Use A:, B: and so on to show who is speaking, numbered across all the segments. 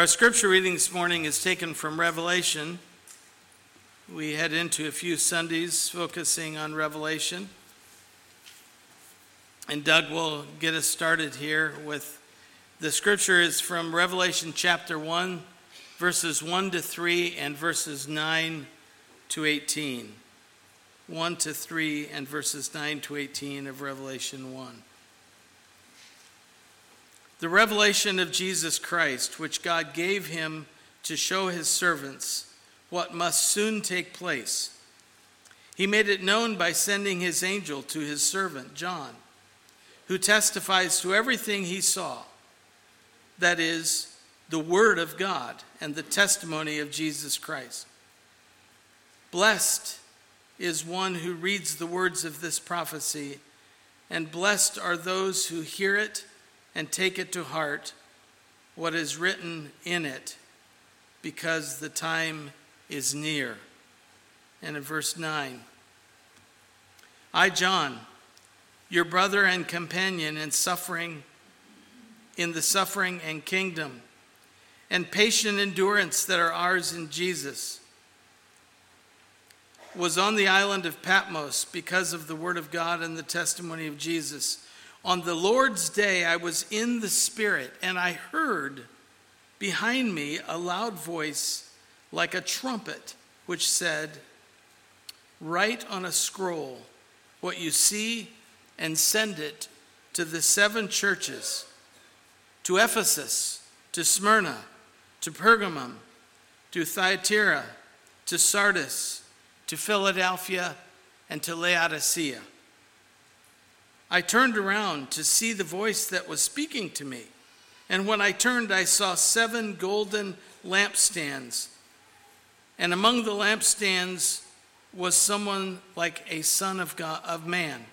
A: Our scripture reading this morning is taken from Revelation. We head into a few Sundays focusing on Revelation. And Doug will get us started here with the scripture is from Revelation chapter 1, verses 1 to 3 and verses 9 to 18. 1 to 3 and verses 9 to 18 of Revelation 1. The revelation of Jesus Christ, which God gave him to show his servants what must soon take place. He made it known by sending his angel to his servant John, who testifies to everything he saw. That is, the Word of God and the testimony of Jesus Christ. Blessed is one who reads the words of this prophecy, and blessed are those who hear it and take it to heart what is written in it, because the time is near. And in verse 9, I, John, your brother and companion in suffering, in the suffering and kingdom, and patient endurance that are ours in Jesus, was on the island of Patmos because of the word of God and the testimony of Jesus. On the Lord's day, I was in the Spirit, and I heard behind me a loud voice like a trumpet, which said, Write on a scroll what you see and send it to the seven churches to Ephesus, to Smyrna, to Pergamum, to Thyatira, to Sardis, to Philadelphia, and to Laodicea. I turned around to see the voice that was speaking to me. And when I turned, I saw seven golden lampstands. And among the lampstands was someone like a son of, God, of man,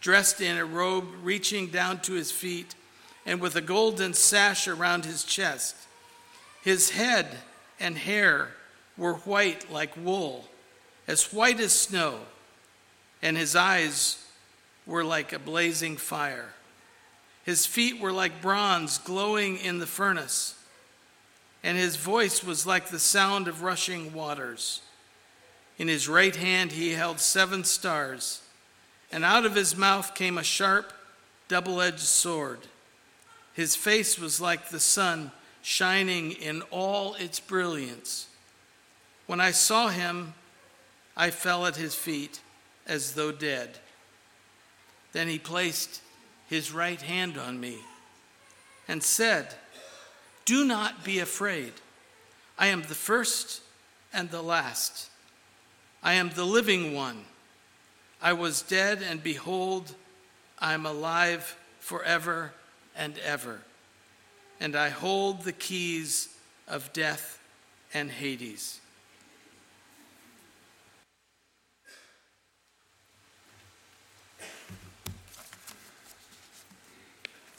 A: dressed in a robe reaching down to his feet, and with a golden sash around his chest. His head and hair were white like wool, as white as snow, and his eyes were like a blazing fire. His feet were like bronze glowing in the furnace, and his voice was like the sound of rushing waters. In his right hand he held seven stars, and out of his mouth came a sharp, double edged sword. His face was like the sun shining in all its brilliance. When I saw him, I fell at his feet as though dead. Then he placed his right hand on me and said, Do not be afraid. I am the first and the last. I am the living one. I was dead, and behold, I am alive forever and ever. And I hold the keys of death and Hades.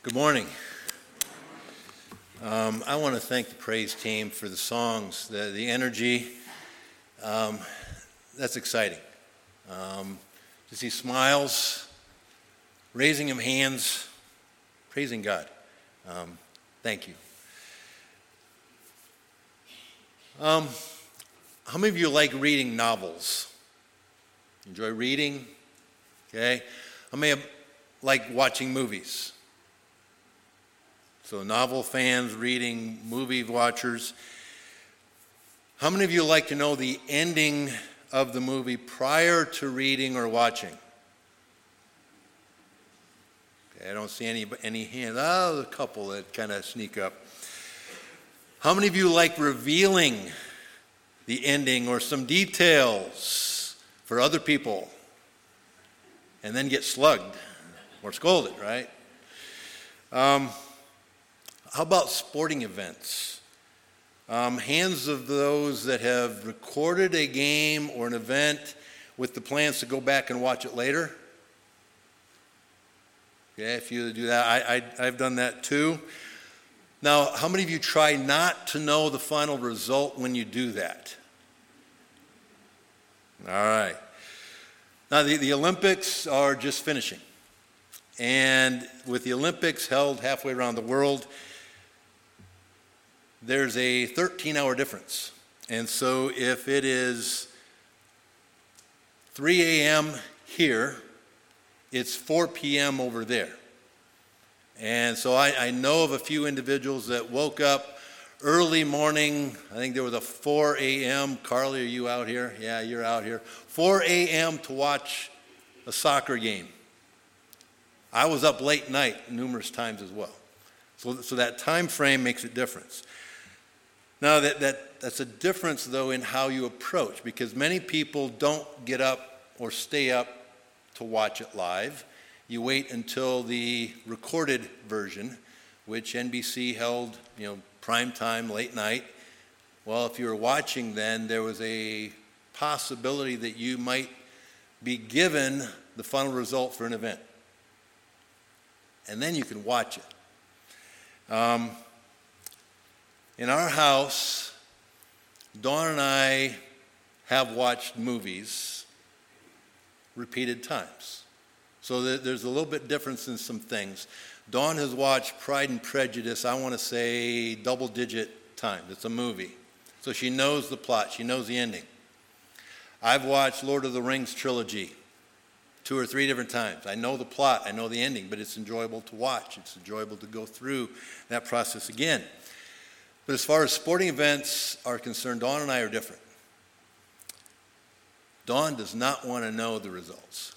B: Good morning. Um, I want to thank the praise team for the songs, the, the energy. Um, that's exciting. Um, to see smiles, raising of hands, praising God. Um, thank you. Um, how many of you like reading novels? Enjoy reading? Okay. How many like watching movies? So, novel fans, reading, movie watchers. How many of you like to know the ending of the movie prior to reading or watching? I don't see any, any hands. Oh, a couple that kind of sneak up. How many of you like revealing the ending or some details for other people and then get slugged or scolded, right? Um, how about sporting events? Um, hands of those that have recorded a game or an event with the plans to go back and watch it later. Okay, if you do that, I, I, I've done that too. Now, how many of you try not to know the final result when you do that? All right. Now, the, the Olympics are just finishing. And with the Olympics held halfway around the world, there's a 13 hour difference. And so if it is 3 a.m. here, it's 4 p.m. over there. And so I, I, know of a few individuals that woke up early morning. I think there was a 4 a.m. Carly, are you out here? Yeah, you're out here. 4 a.m. to watch a soccer game. I was up late night numerous times as well. So, so that time frame makes a difference. Now, that, that, that's a difference, though, in how you approach, because many people don't get up or stay up to watch it live. You wait until the recorded version, which NBC held, you know, prime time, late night. Well, if you were watching then, there was a possibility that you might be given the final result for an event. And then you can watch it. Um, in our house, Dawn and I have watched movies repeated times. So there's a little bit difference in some things. Dawn has watched Pride and Prejudice, I want to say double digit times. It's a movie. So she knows the plot, she knows the ending. I've watched Lord of the Rings trilogy two or three different times. I know the plot, I know the ending, but it's enjoyable to watch. It's enjoyable to go through that process again. But as far as sporting events are concerned, Dawn and I are different. Dawn does not want to know the results.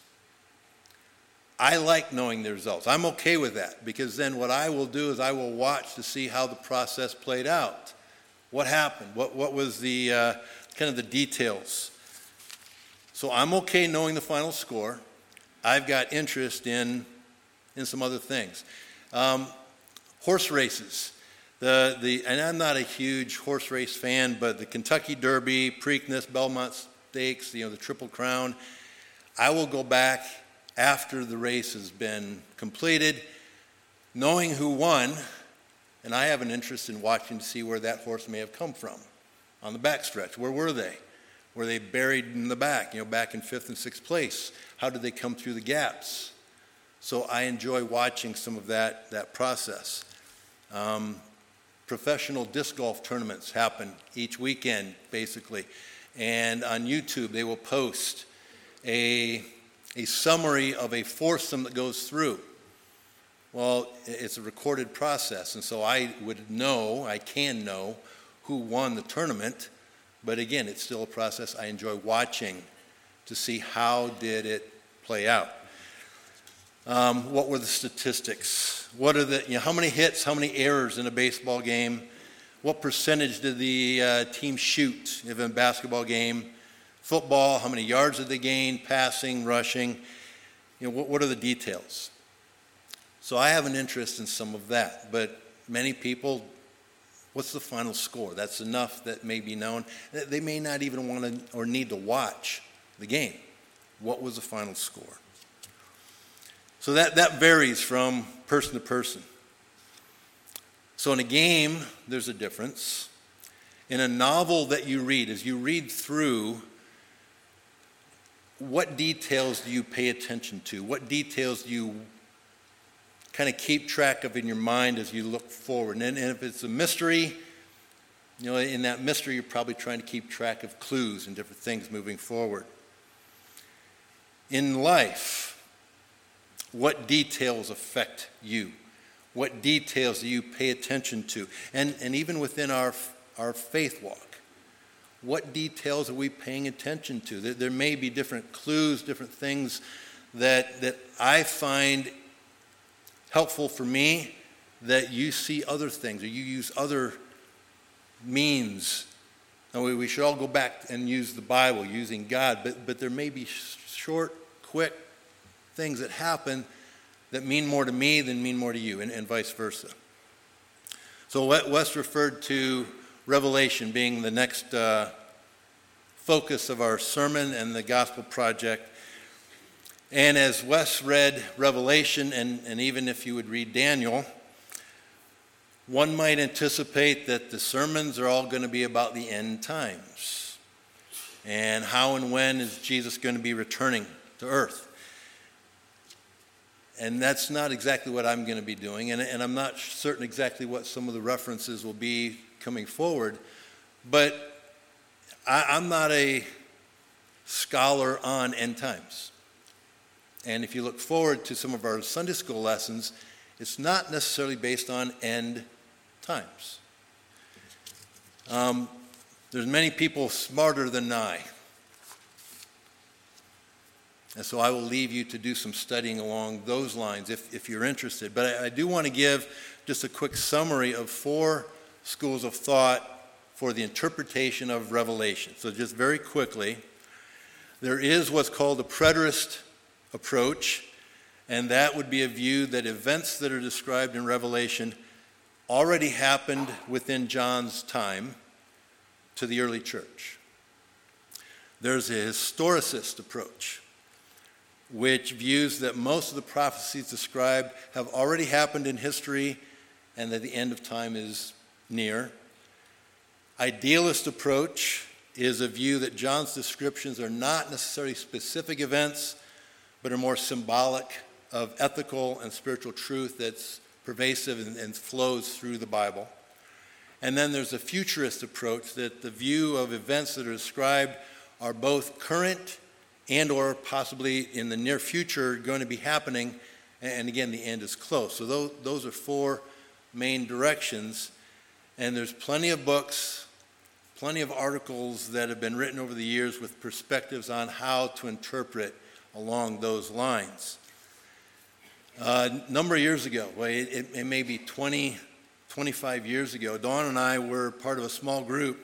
B: I like knowing the results. I'm okay with that because then what I will do is I will watch to see how the process played out. What happened? What, what was the uh, kind of the details? So I'm okay knowing the final score. I've got interest in, in some other things. Um, horse races. The, the, and I'm not a huge horse race fan, but the Kentucky Derby, Preakness, Belmont Stakes, you know, the Triple Crown, I will go back after the race has been completed, knowing who won, and I have an interest in watching to see where that horse may have come from on the backstretch. Where were they? Were they buried in the back, you know, back in fifth and sixth place? How did they come through the gaps? So I enjoy watching some of that, that process. Um, professional disc golf tournaments happen each weekend, basically. And on YouTube, they will post a, a summary of a foursome that goes through. Well, it's a recorded process, and so I would know, I can know, who won the tournament. But again, it's still a process I enjoy watching to see how did it play out. Um, what were the statistics? What are the, you know, how many hits, how many errors in a baseball game? What percentage did the uh, team shoot in a basketball game? Football, how many yards did they gain, passing, rushing? You know, what, what are the details? So I have an interest in some of that, but many people, what's the final score? That's enough that may be known. They may not even want to or need to watch the game. What was the final score? So that, that varies from person to person. So in a game, there's a difference. In a novel that you read, as you read through, what details do you pay attention to? What details do you kind of keep track of in your mind as you look forward? And, and if it's a mystery, you know, in that mystery, you're probably trying to keep track of clues and different things moving forward. In life, what details affect you? What details do you pay attention to? And, and even within our, our faith walk, what details are we paying attention to? There, there may be different clues, different things that, that I find helpful for me that you see other things or you use other means. And we, we should all go back and use the Bible, using God, but, but there may be short, quick things that happen that mean more to me than mean more to you, and, and vice versa. So, Wes referred to Revelation being the next uh, focus of our sermon and the Gospel Project. And as Wes read Revelation, and, and even if you would read Daniel, one might anticipate that the sermons are all going to be about the end times and how and when is Jesus going to be returning to earth. And that's not exactly what I'm going to be doing. And, and I'm not certain exactly what some of the references will be coming forward. But I, I'm not a scholar on end times. And if you look forward to some of our Sunday school lessons, it's not necessarily based on end times. Um, there's many people smarter than I. And so I will leave you to do some studying along those lines if, if you're interested. But I, I do want to give just a quick summary of four schools of thought for the interpretation of Revelation. So, just very quickly, there is what's called a preterist approach, and that would be a view that events that are described in Revelation already happened within John's time to the early church. There's a historicist approach, which views that most of the prophecies described have already happened in history and that the end of time is near. Idealist approach is a view that John's descriptions are not necessarily specific events, but are more symbolic of ethical and spiritual truth that's pervasive and, and flows through the Bible. And then there's a futurist approach that the view of events that are described are both current and or possibly in the near future going to be happening and again the end is close. So those, those are four main directions. And there's plenty of books plenty of articles that have been written over the years with perspectives on how to interpret along those lines. Uh, a number of years ago well, it, it, it may be 20 25 years ago, Dawn and I were part of a small group,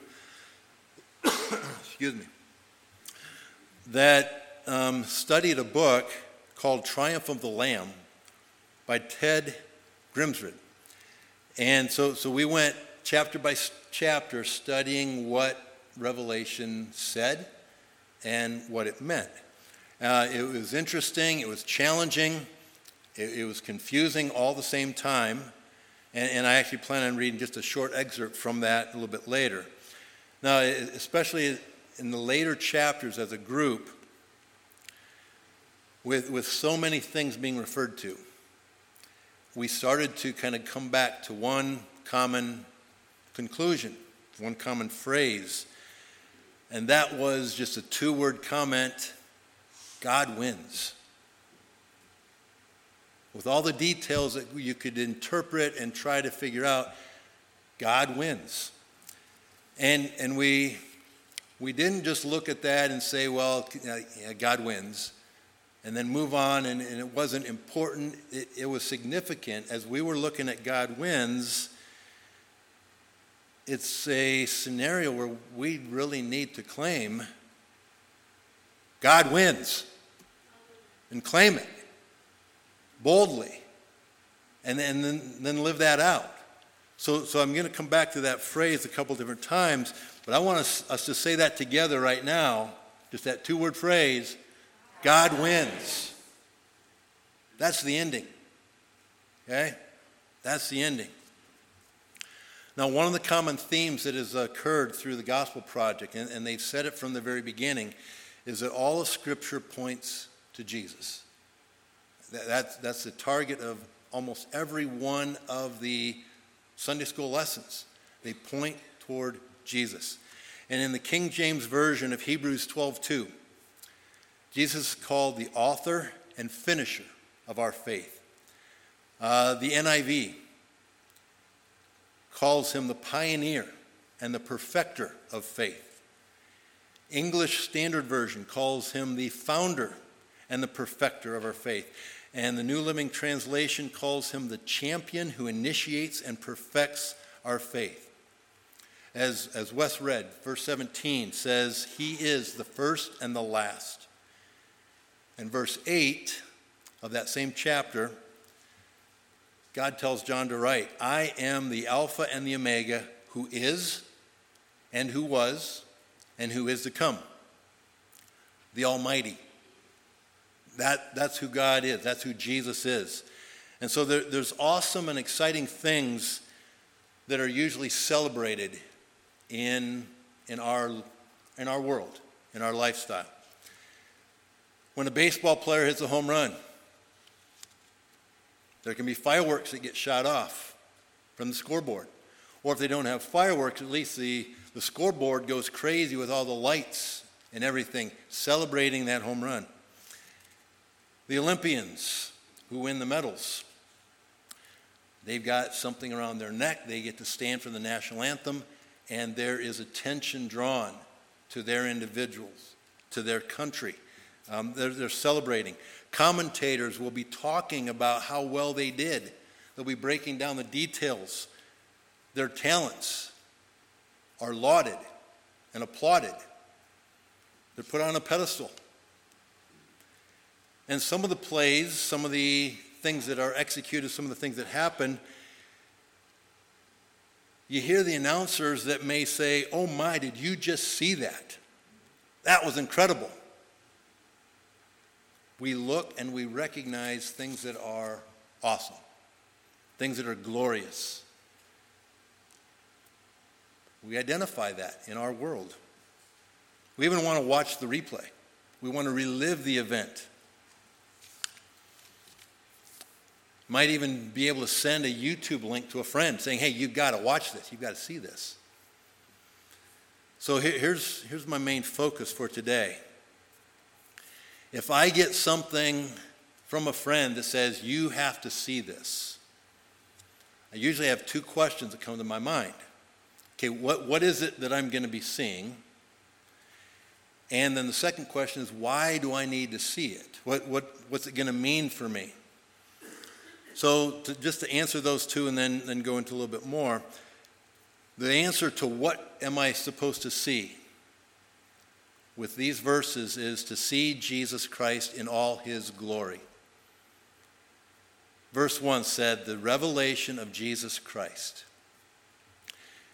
B: excuse me, that um, studied a book called Triumph of the Lamb by Ted Grimsrud. And so, so we went chapter by chapter studying what Revelation said and what it meant. Uh, it was interesting, it was challenging, it, it was confusing all the same time. And, and I actually plan on reading just a short excerpt from that a little bit later. Now, especially in the later chapters as a group, with, with so many things being referred to, we started to kind of come back to one common conclusion, one common phrase. And that was just a two word comment God wins with all the details that you could interpret and try to figure out, God wins. And, and we, we didn't just look at that and say, well, uh, God wins, and then move on, and, and it wasn't important. It, it was significant. As we were looking at God wins, it's a scenario where we really need to claim God wins and claim it boldly and, and then, then live that out. So, so I'm going to come back to that phrase a couple different times, but I want us, us to say that together right now, just that two word phrase God wins. That's the ending. Okay? That's the ending. Now, one of the common themes that has occurred through the Gospel Project, and, and they've said it from the very beginning, is that all of Scripture points to Jesus. That's, that's the target of almost every one of the Sunday school lessons. They point toward Jesus. And in the King James Version of Hebrews 12:2, Jesus is called the author and finisher of our faith. Uh, the NIV calls him the pioneer and the perfecter of faith. English Standard Version calls him the founder and the perfecter of our faith. And the New Living Translation calls him the champion who initiates and perfects our faith. As, as Wes read, verse 17 says, He is the first and the last. And verse 8 of that same chapter, God tells John to write, I am the Alpha and the Omega, who is, and who was, and who is to come, the Almighty. That, that's who God is, that's who Jesus is. And so there, there's awesome and exciting things that are usually celebrated in, in, our, in our world, in our lifestyle. When a baseball player hits a home run, there can be fireworks that get shot off from the scoreboard. Or if they don't have fireworks, at least the, the scoreboard goes crazy with all the lights and everything, celebrating that home run. The Olympians who win the medals, they've got something around their neck. They get to stand for the national anthem, and there is attention drawn to their individuals, to their country. Um, they're, they're celebrating. Commentators will be talking about how well they did. They'll be breaking down the details. Their talents are lauded and applauded. They're put on a pedestal. And some of the plays, some of the things that are executed, some of the things that happen, you hear the announcers that may say, Oh my, did you just see that? That was incredible. We look and we recognize things that are awesome, things that are glorious. We identify that in our world. We even want to watch the replay. We want to relive the event. Might even be able to send a YouTube link to a friend saying, hey, you've got to watch this, you've got to see this. So here's, here's my main focus for today. If I get something from a friend that says, you have to see this, I usually have two questions that come to my mind. Okay, what, what is it that I'm going to be seeing? And then the second question is, why do I need to see it? What, what, what's it going to mean for me? So, to, just to answer those two and then, then go into a little bit more, the answer to what am I supposed to see with these verses is to see Jesus Christ in all his glory. Verse 1 said, The revelation of Jesus Christ.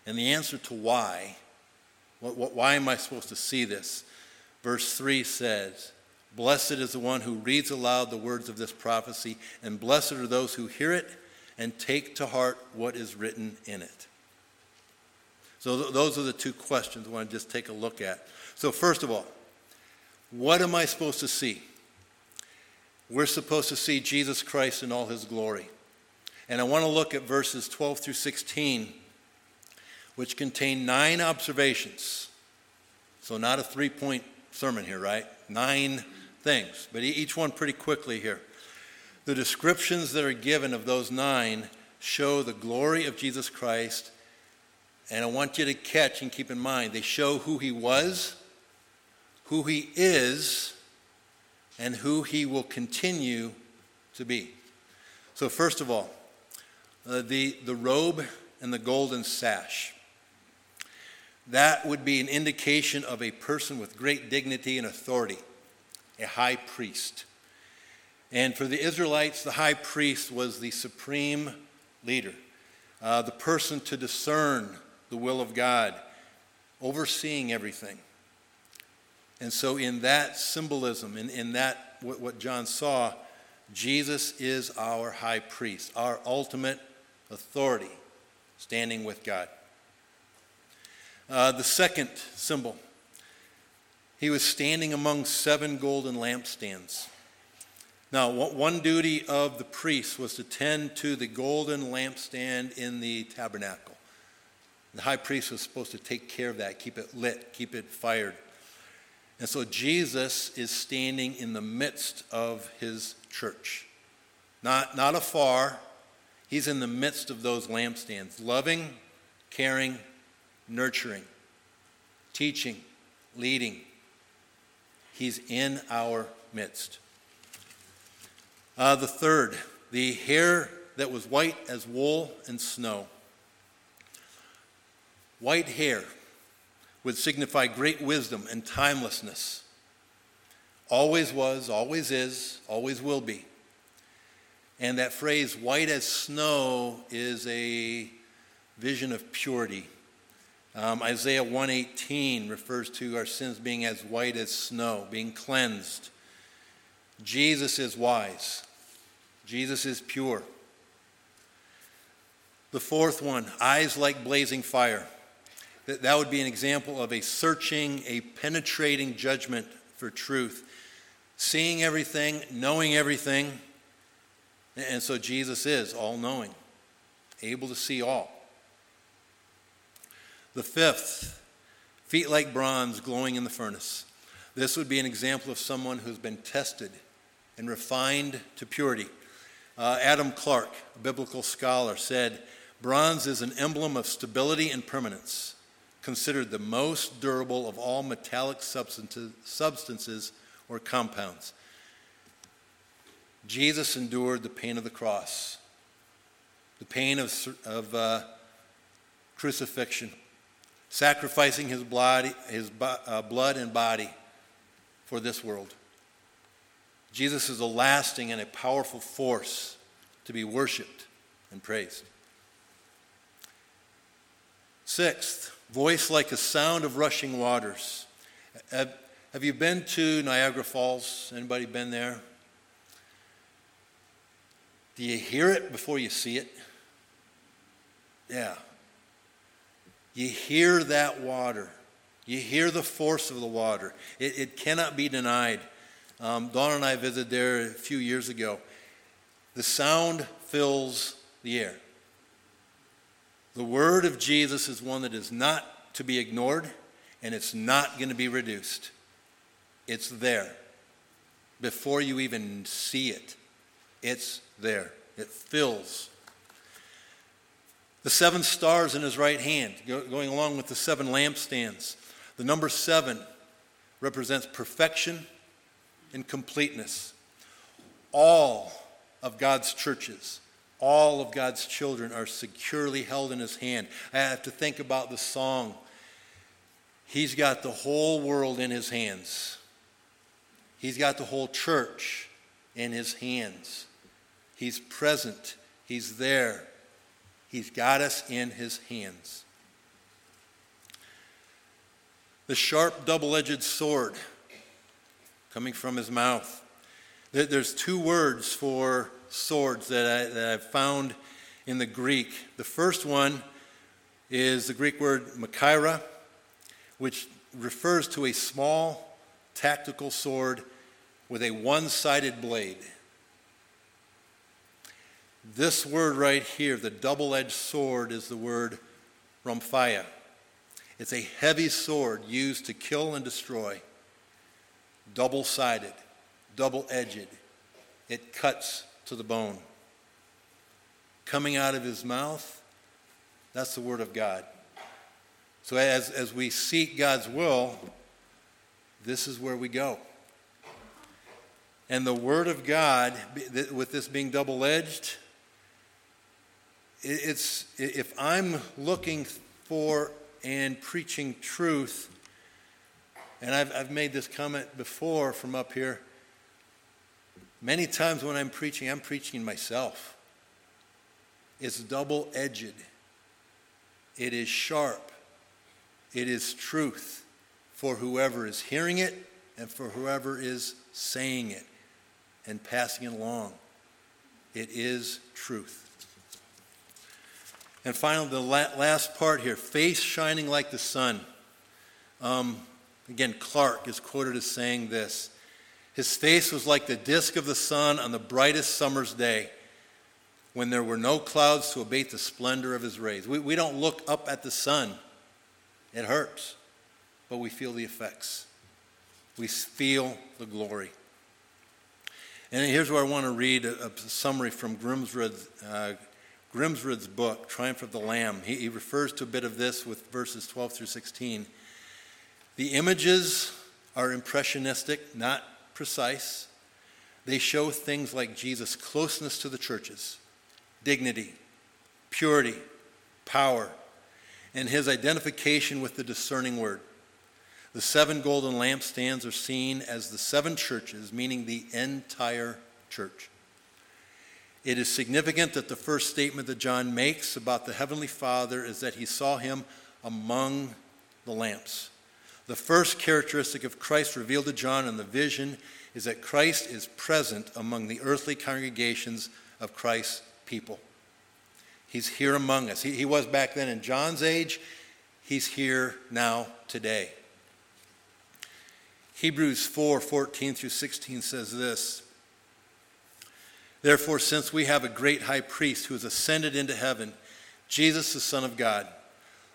B: And the answer to why, what, what, why am I supposed to see this? Verse 3 says, Blessed is the one who reads aloud the words of this prophecy, and blessed are those who hear it and take to heart what is written in it. So, th- those are the two questions I want to just take a look at. So, first of all, what am I supposed to see? We're supposed to see Jesus Christ in all his glory. And I want to look at verses 12 through 16, which contain nine observations. So, not a three point sermon here, right? Nine things, but each one pretty quickly here. The descriptions that are given of those nine show the glory of Jesus Christ, and I want you to catch and keep in mind they show who he was, who he is, and who he will continue to be. So, first of all, uh, the, the robe and the golden sash. That would be an indication of a person with great dignity and authority a high priest. And for the Israelites, the high priest was the supreme leader, uh, the person to discern the will of God, overseeing everything. And so, in that symbolism, in, in that, what, what John saw, Jesus is our high priest, our ultimate authority, standing with God. Uh, the second symbol he was standing among seven golden lampstands. Now, one duty of the priest was to tend to the golden lampstand in the tabernacle. The high priest was supposed to take care of that, keep it lit, keep it fired. And so Jesus is standing in the midst of his church. Not, not afar, he's in the midst of those lampstands, loving, caring, nurturing, teaching, leading. He's in our midst. Uh, the third, the hair that was white as wool and snow. White hair would signify great wisdom and timelessness. Always was, always is, always will be. And that phrase, white as snow, is a vision of purity um, Isaiah 118 refers to our sins being as white as snow, being cleansed. Jesus is wise. Jesus is pure. The fourth one, eyes like blazing fire. That, that would be an example of a searching, a penetrating judgment for truth. Seeing everything, knowing everything. And so Jesus is all knowing, able to see all. The fifth, feet like bronze glowing in the furnace. This would be an example of someone who's been tested and refined to purity. Uh, Adam Clarke, a biblical scholar, said, Bronze is an emblem of stability and permanence, considered the most durable of all metallic substances, or compounds. Jesus endured the pain of the cross, the pain of, of uh, crucifixion, sacrificing his, blood, his uh, blood and body for this world. Jesus is a lasting and a powerful force to be worshiped and praised. Sixth, voice like a sound of rushing waters. Have, have you been to Niagara Falls? Anybody been there? Do you hear it before you see it? Yeah. You hear that water. You hear the force of the water. It, it cannot be denied. Um, Dawn and I visited there a few years ago. The sound fills the air. The word of Jesus is one that is not to be ignored, and it's not going to be reduced. It's there. Before you even see it, it's there. It fills. The seven stars in his right hand, going along with the seven lampstands. The number seven represents perfection and completeness. All of God's churches, all of God's children are securely held in his hand. I have to think about the song. He's got the whole world in his hands. He's got the whole church in his hands. He's present. He's there. He's got us in his hands. The sharp, double edged sword coming from his mouth. There's two words for swords that, I, that I've found in the Greek. The first one is the Greek word machaira, which refers to a small tactical sword with a one sided blade. This word right here, the double edged sword, is the word rhomphaia. It's a heavy sword used to kill and destroy, double sided, double edged. It cuts to the bone. Coming out of his mouth, that's the word of God. So as, as we seek God's will, this is where we go. And the Word of God, with this being double edged, it's, if I'm looking for and preaching truth, and I've, I've made this comment before from up here, many times when I'm preaching, I'm preaching myself. It's double edged, it is sharp, it is truth for whoever is hearing it and for whoever is saying it and passing it along. It is truth. And finally, the last part here face shining like the sun. Um, again, Clarke is quoted as saying this His face was like the disk of the sun on the brightest summer's day when there were no clouds to abate the splendor of his rays. We, we don't look up at the sun, it hurts, but we feel the effects. We feel the glory. And here's where I want to read a, a summary from Grimsrud, uh, Grimsrud's book, Triumph of the Lamb. He, he refers to a bit of this with verses 12 through 16. The images are impressionistic, not precise. They show things like Jesus' closeness to the churches, dignity, purity, power, and his identification with the discerning word. The seven golden lampstands are seen as the seven churches, meaning the entire church. It is significant that the first statement that John makes about the Heavenly Father is that he saw him among the lamps. The first characteristic of Christ revealed to John in the vision is that Christ is present among the earthly congregations of Christ's people. He's here among us. He, he was back then in John's age, he's here now today. Hebrews 4 14 through 16 says this Therefore, since we have a great high priest who has ascended into heaven, Jesus, the Son of God,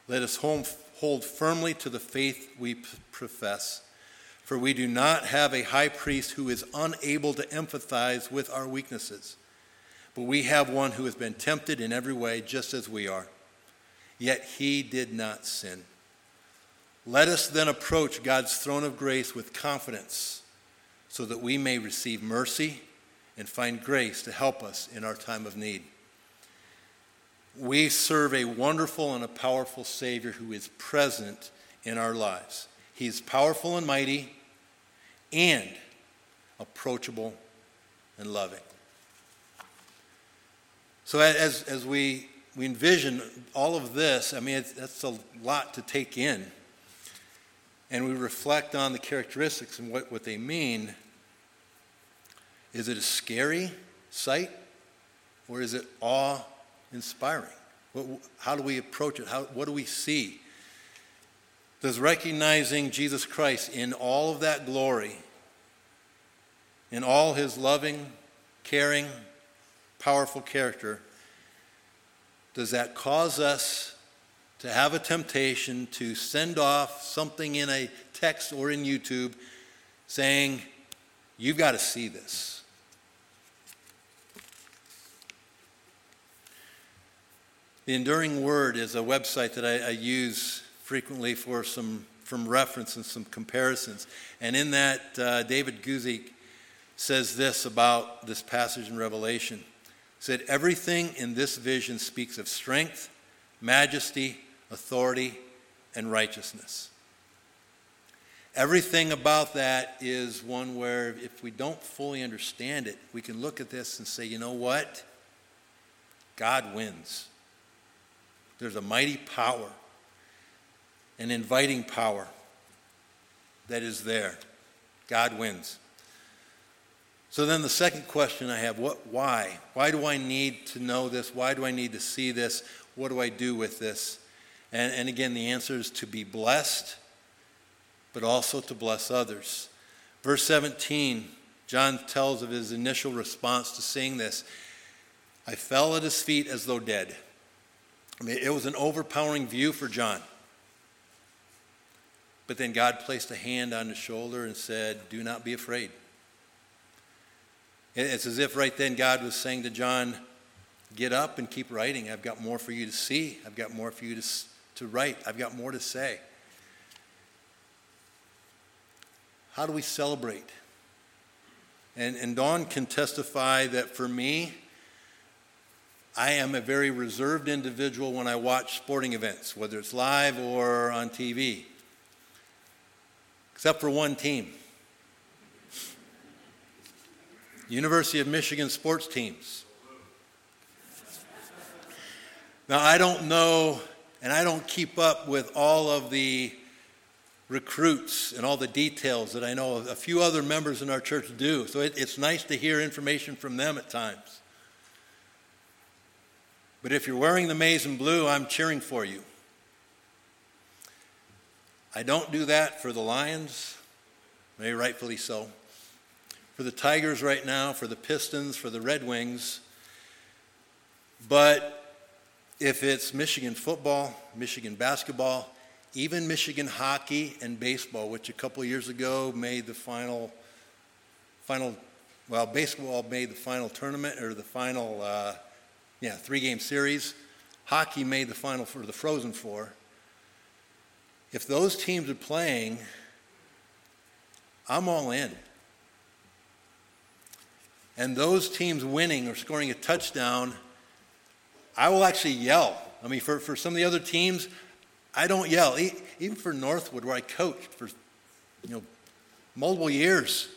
B: let us hold firmly to the faith we profess, for we do not have a high priest who is unable to empathize with our weaknesses, but we have one who has been tempted in every way, just as we are. Yet he did not sin. Let us then approach God's throne of grace with confidence so that we may receive mercy and find grace to help us in our time of need. We serve a wonderful and a powerful Savior who is present in our lives. He is powerful and mighty and approachable and loving. So, as, as we, we envision all of this, I mean, that's a lot to take in. And we reflect on the characteristics and what, what they mean. Is it a scary sight or is it awe inspiring? How do we approach it? How, what do we see? Does recognizing Jesus Christ in all of that glory, in all his loving, caring, powerful character, does that cause us to have a temptation to send off something in a text or in YouTube saying, You've got to see this? The Enduring Word is a website that I, I use frequently for some from reference and some comparisons. And in that, uh, David Guzik says this about this passage in Revelation. He said, Everything in this vision speaks of strength, majesty, authority, and righteousness. Everything about that is one where if we don't fully understand it, we can look at this and say, you know what? God wins. There's a mighty power, an inviting power that is there. God wins. So then the second question I have, what why? Why do I need to know this? Why do I need to see this? What do I do with this? And, and again, the answer is to be blessed, but also to bless others. Verse 17, John tells of his initial response to seeing this. I fell at his feet as though dead. I mean, it was an overpowering view for John. But then God placed a hand on his shoulder and said, Do not be afraid. It's as if right then God was saying to John, Get up and keep writing. I've got more for you to see. I've got more for you to, to write. I've got more to say. How do we celebrate? And, and Dawn can testify that for me, I am a very reserved individual when I watch sporting events, whether it's live or on TV, except for one team University of Michigan sports teams. Now, I don't know and I don't keep up with all of the recruits and all the details that I know a few other members in our church do. So it, it's nice to hear information from them at times. But if you're wearing the maize and blue, I'm cheering for you. I don't do that for the Lions, maybe rightfully so. For the Tigers right now, for the Pistons, for the Red Wings. But if it's Michigan football, Michigan basketball, even Michigan hockey and baseball, which a couple years ago made the final, final, well, baseball made the final tournament or the final uh, yeah, three game series. Hockey made the final for the Frozen Four. If those teams are playing, I'm all in. And those teams winning or scoring a touchdown, I will actually yell. I mean, for, for some of the other teams, I don't yell. Even for Northwood, where I coached for you know multiple years,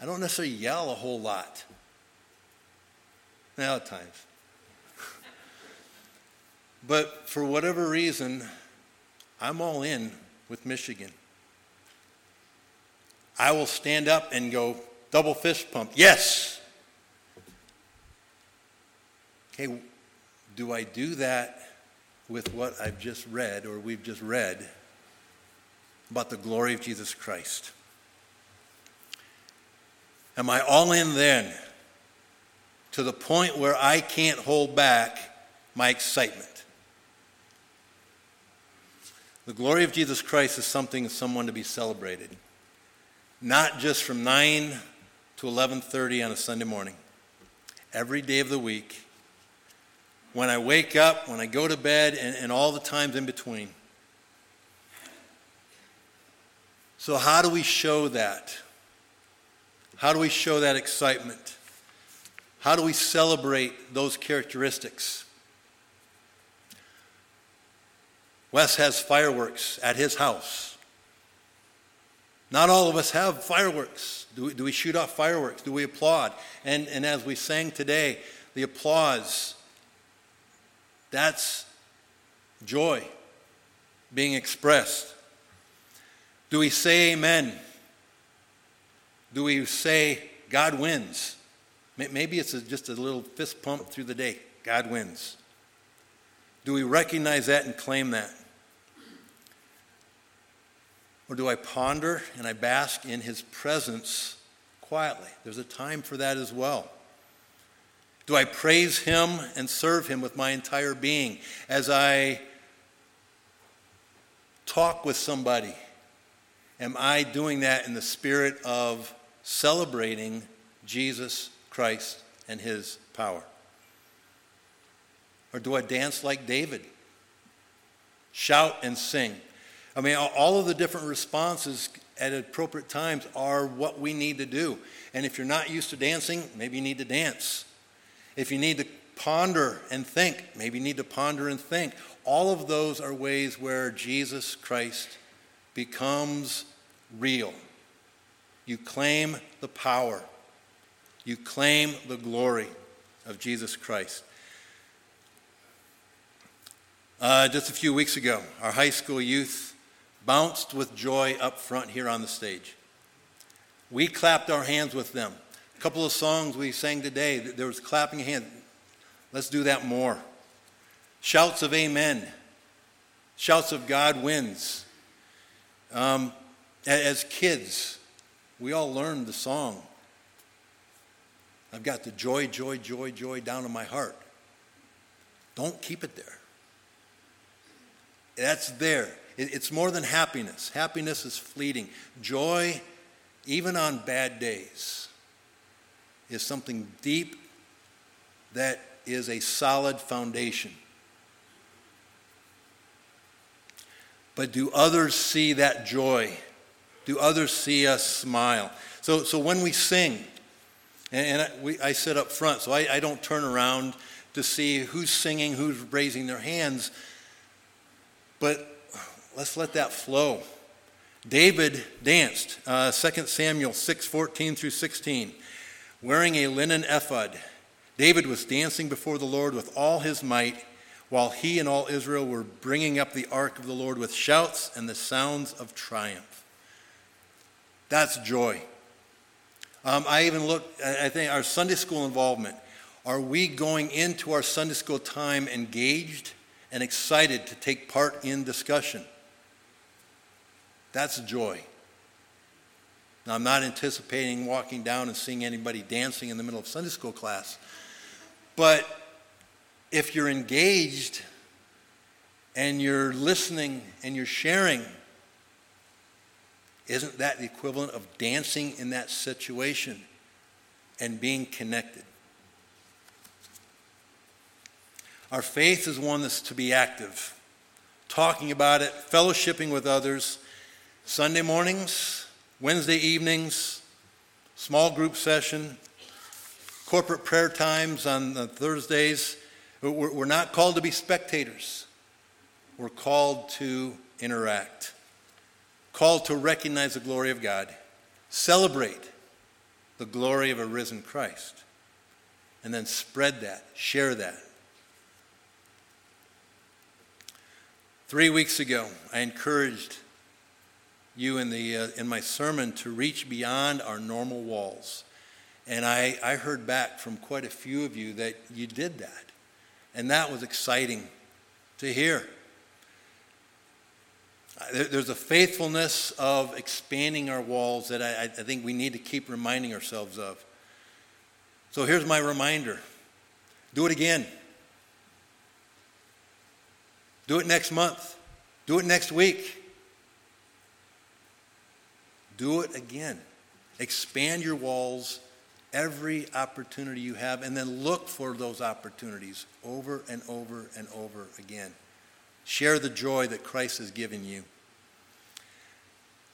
B: I don't necessarily yell a whole lot. Now, at times. but for whatever reason, I'm all in with Michigan. I will stand up and go double fist pump. Yes. Okay, do I do that with what I've just read or we've just read about the glory of Jesus Christ? Am I all in then? To the point where I can't hold back my excitement. The glory of Jesus Christ is something, and someone to be celebrated. Not just from 9 to 11:30 on a Sunday morning. Every day of the week. When I wake up, when I go to bed, and, and all the times in between. So, how do we show that? How do we show that excitement? How do we celebrate those characteristics? Wes has fireworks at his house. Not all of us have fireworks. Do we, do we shoot off fireworks? Do we applaud? And, and as we sang today, the applause, that's joy being expressed. Do we say amen? Do we say God wins? Maybe it's a, just a little fist pump through the day. God wins. Do we recognize that and claim that? Or do I ponder and I bask in his presence quietly? There's a time for that as well. Do I praise him and serve him with my entire being as I talk with somebody? Am I doing that in the spirit of celebrating Jesus Christ and his power? Or do I dance like David? Shout and sing. I mean, all of the different responses at appropriate times are what we need to do. And if you're not used to dancing, maybe you need to dance. If you need to ponder and think, maybe you need to ponder and think. All of those are ways where Jesus Christ becomes real. You claim the power, you claim the glory of Jesus Christ. Uh, just a few weeks ago, our high school youth bounced with joy up front here on the stage. We clapped our hands with them. A couple of songs we sang today, there was clapping hands. Let's do that more. Shouts of amen. Shouts of God wins. Um, as kids, we all learned the song. I've got the joy, joy, joy, joy down in my heart. Don't keep it there. That's there. It's more than happiness. Happiness is fleeting. Joy, even on bad days, is something deep that is a solid foundation. But do others see that joy? Do others see us smile? So, so when we sing, and, and I, we, I sit up front, so I, I don't turn around to see who's singing, who's raising their hands, but let's let that flow. David danced, uh, 2 Samuel 6 14 through 16, wearing a linen ephod. David was dancing before the Lord with all his might, while he and all Israel were bringing up the ark of the Lord with shouts and the sounds of triumph. That's joy. Um, I even looked, I think our Sunday school involvement. Are we going into our Sunday school time engaged and excited to take part in discussion? That's joy. Now, I'm not anticipating walking down and seeing anybody dancing in the middle of Sunday school class. But if you're engaged and you're listening and you're sharing, isn't that the equivalent of dancing in that situation and being connected? Our faith is one that's to be active, talking about it, fellowshipping with others, Sunday mornings, Wednesday evenings, small group session, corporate prayer times on Thursdays. We're not called to be spectators. We're called to interact called to recognize the glory of God, celebrate the glory of a risen Christ, and then spread that, share that. Three weeks ago, I encouraged you in, the, uh, in my sermon to reach beyond our normal walls. And I, I heard back from quite a few of you that you did that. And that was exciting to hear. There's a faithfulness of expanding our walls that I, I think we need to keep reminding ourselves of. So here's my reminder do it again. Do it next month. Do it next week. Do it again. Expand your walls every opportunity you have, and then look for those opportunities over and over and over again. Share the joy that Christ has given you.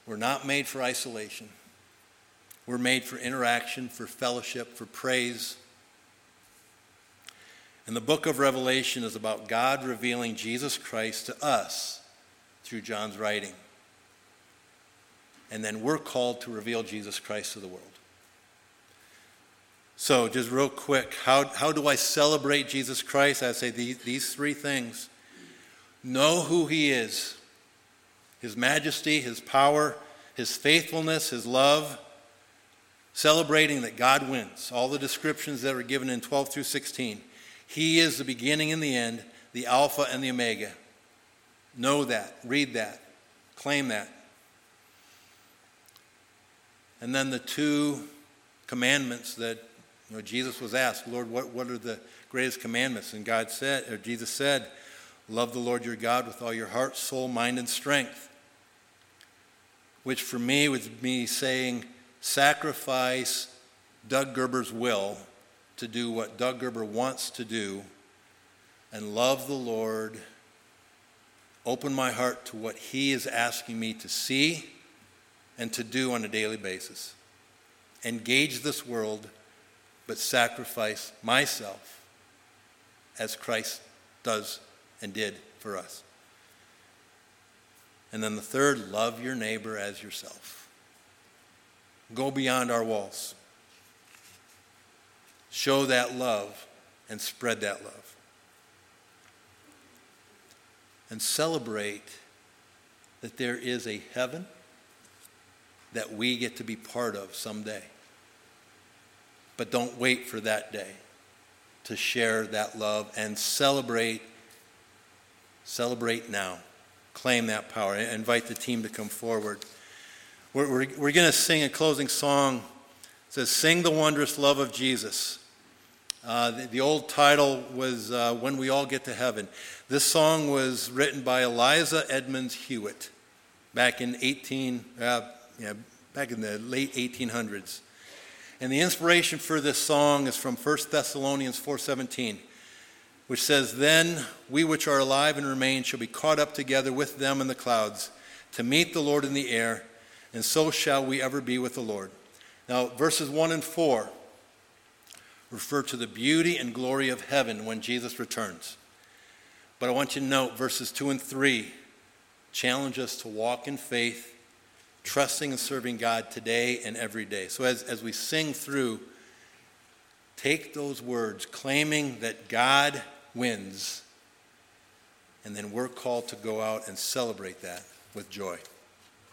B: We're not made for isolation. We're made for interaction, for fellowship, for praise. And the book of Revelation is about God revealing Jesus Christ to us through John's writing. And then we're called to reveal Jesus Christ to the world. So, just real quick, how, how do I celebrate Jesus Christ? I say these, these three things know who he is his majesty, his power, his faithfulness, his love, celebrating that God wins. All the descriptions that are given in 12 through 16. He is the beginning and the end, the Alpha and the Omega. Know that, read that, claim that. And then the two commandments that you know, Jesus was asked, Lord, what, what are the greatest commandments? And God said, or Jesus said, Love the Lord your God with all your heart, soul, mind, and strength. Which for me would be saying, sacrifice Doug Gerber's will to do what Doug Gerber wants to do and love the Lord, open my heart to what He is asking me to see and to do on a daily basis. Engage this world, but sacrifice myself as Christ does and did for us. And then the third, love your neighbor as yourself. Go beyond our walls. Show that love and spread that love. And celebrate that there is a heaven that we get to be part of someday. But don't wait for that day to share that love and celebrate Celebrate now. Claim that power. I invite the team to come forward. We're, we're, we're going to sing a closing song. It says, Sing the Wondrous Love of Jesus. Uh, the, the, old title was uh, When We All Get to Heaven. This song was written by Eliza Edmonds Hewitt back in 18, uh, yeah, back in the late 1800s. And the inspiration for this song is from 1 Thessalonians 4:17 which says, Then we which are alive and remain shall be caught up together with them in the clouds to meet the Lord in the air, and so shall we ever be with the Lord. Now, verses 1 and 4 refer to the beauty and glory of heaven when Jesus returns. But I want you to note verses 2 and 3 challenge us to walk in faith, trusting and serving God today and every day. So as, as we sing through, take those words, claiming that God wins. And then we're called to go out and celebrate that with joy.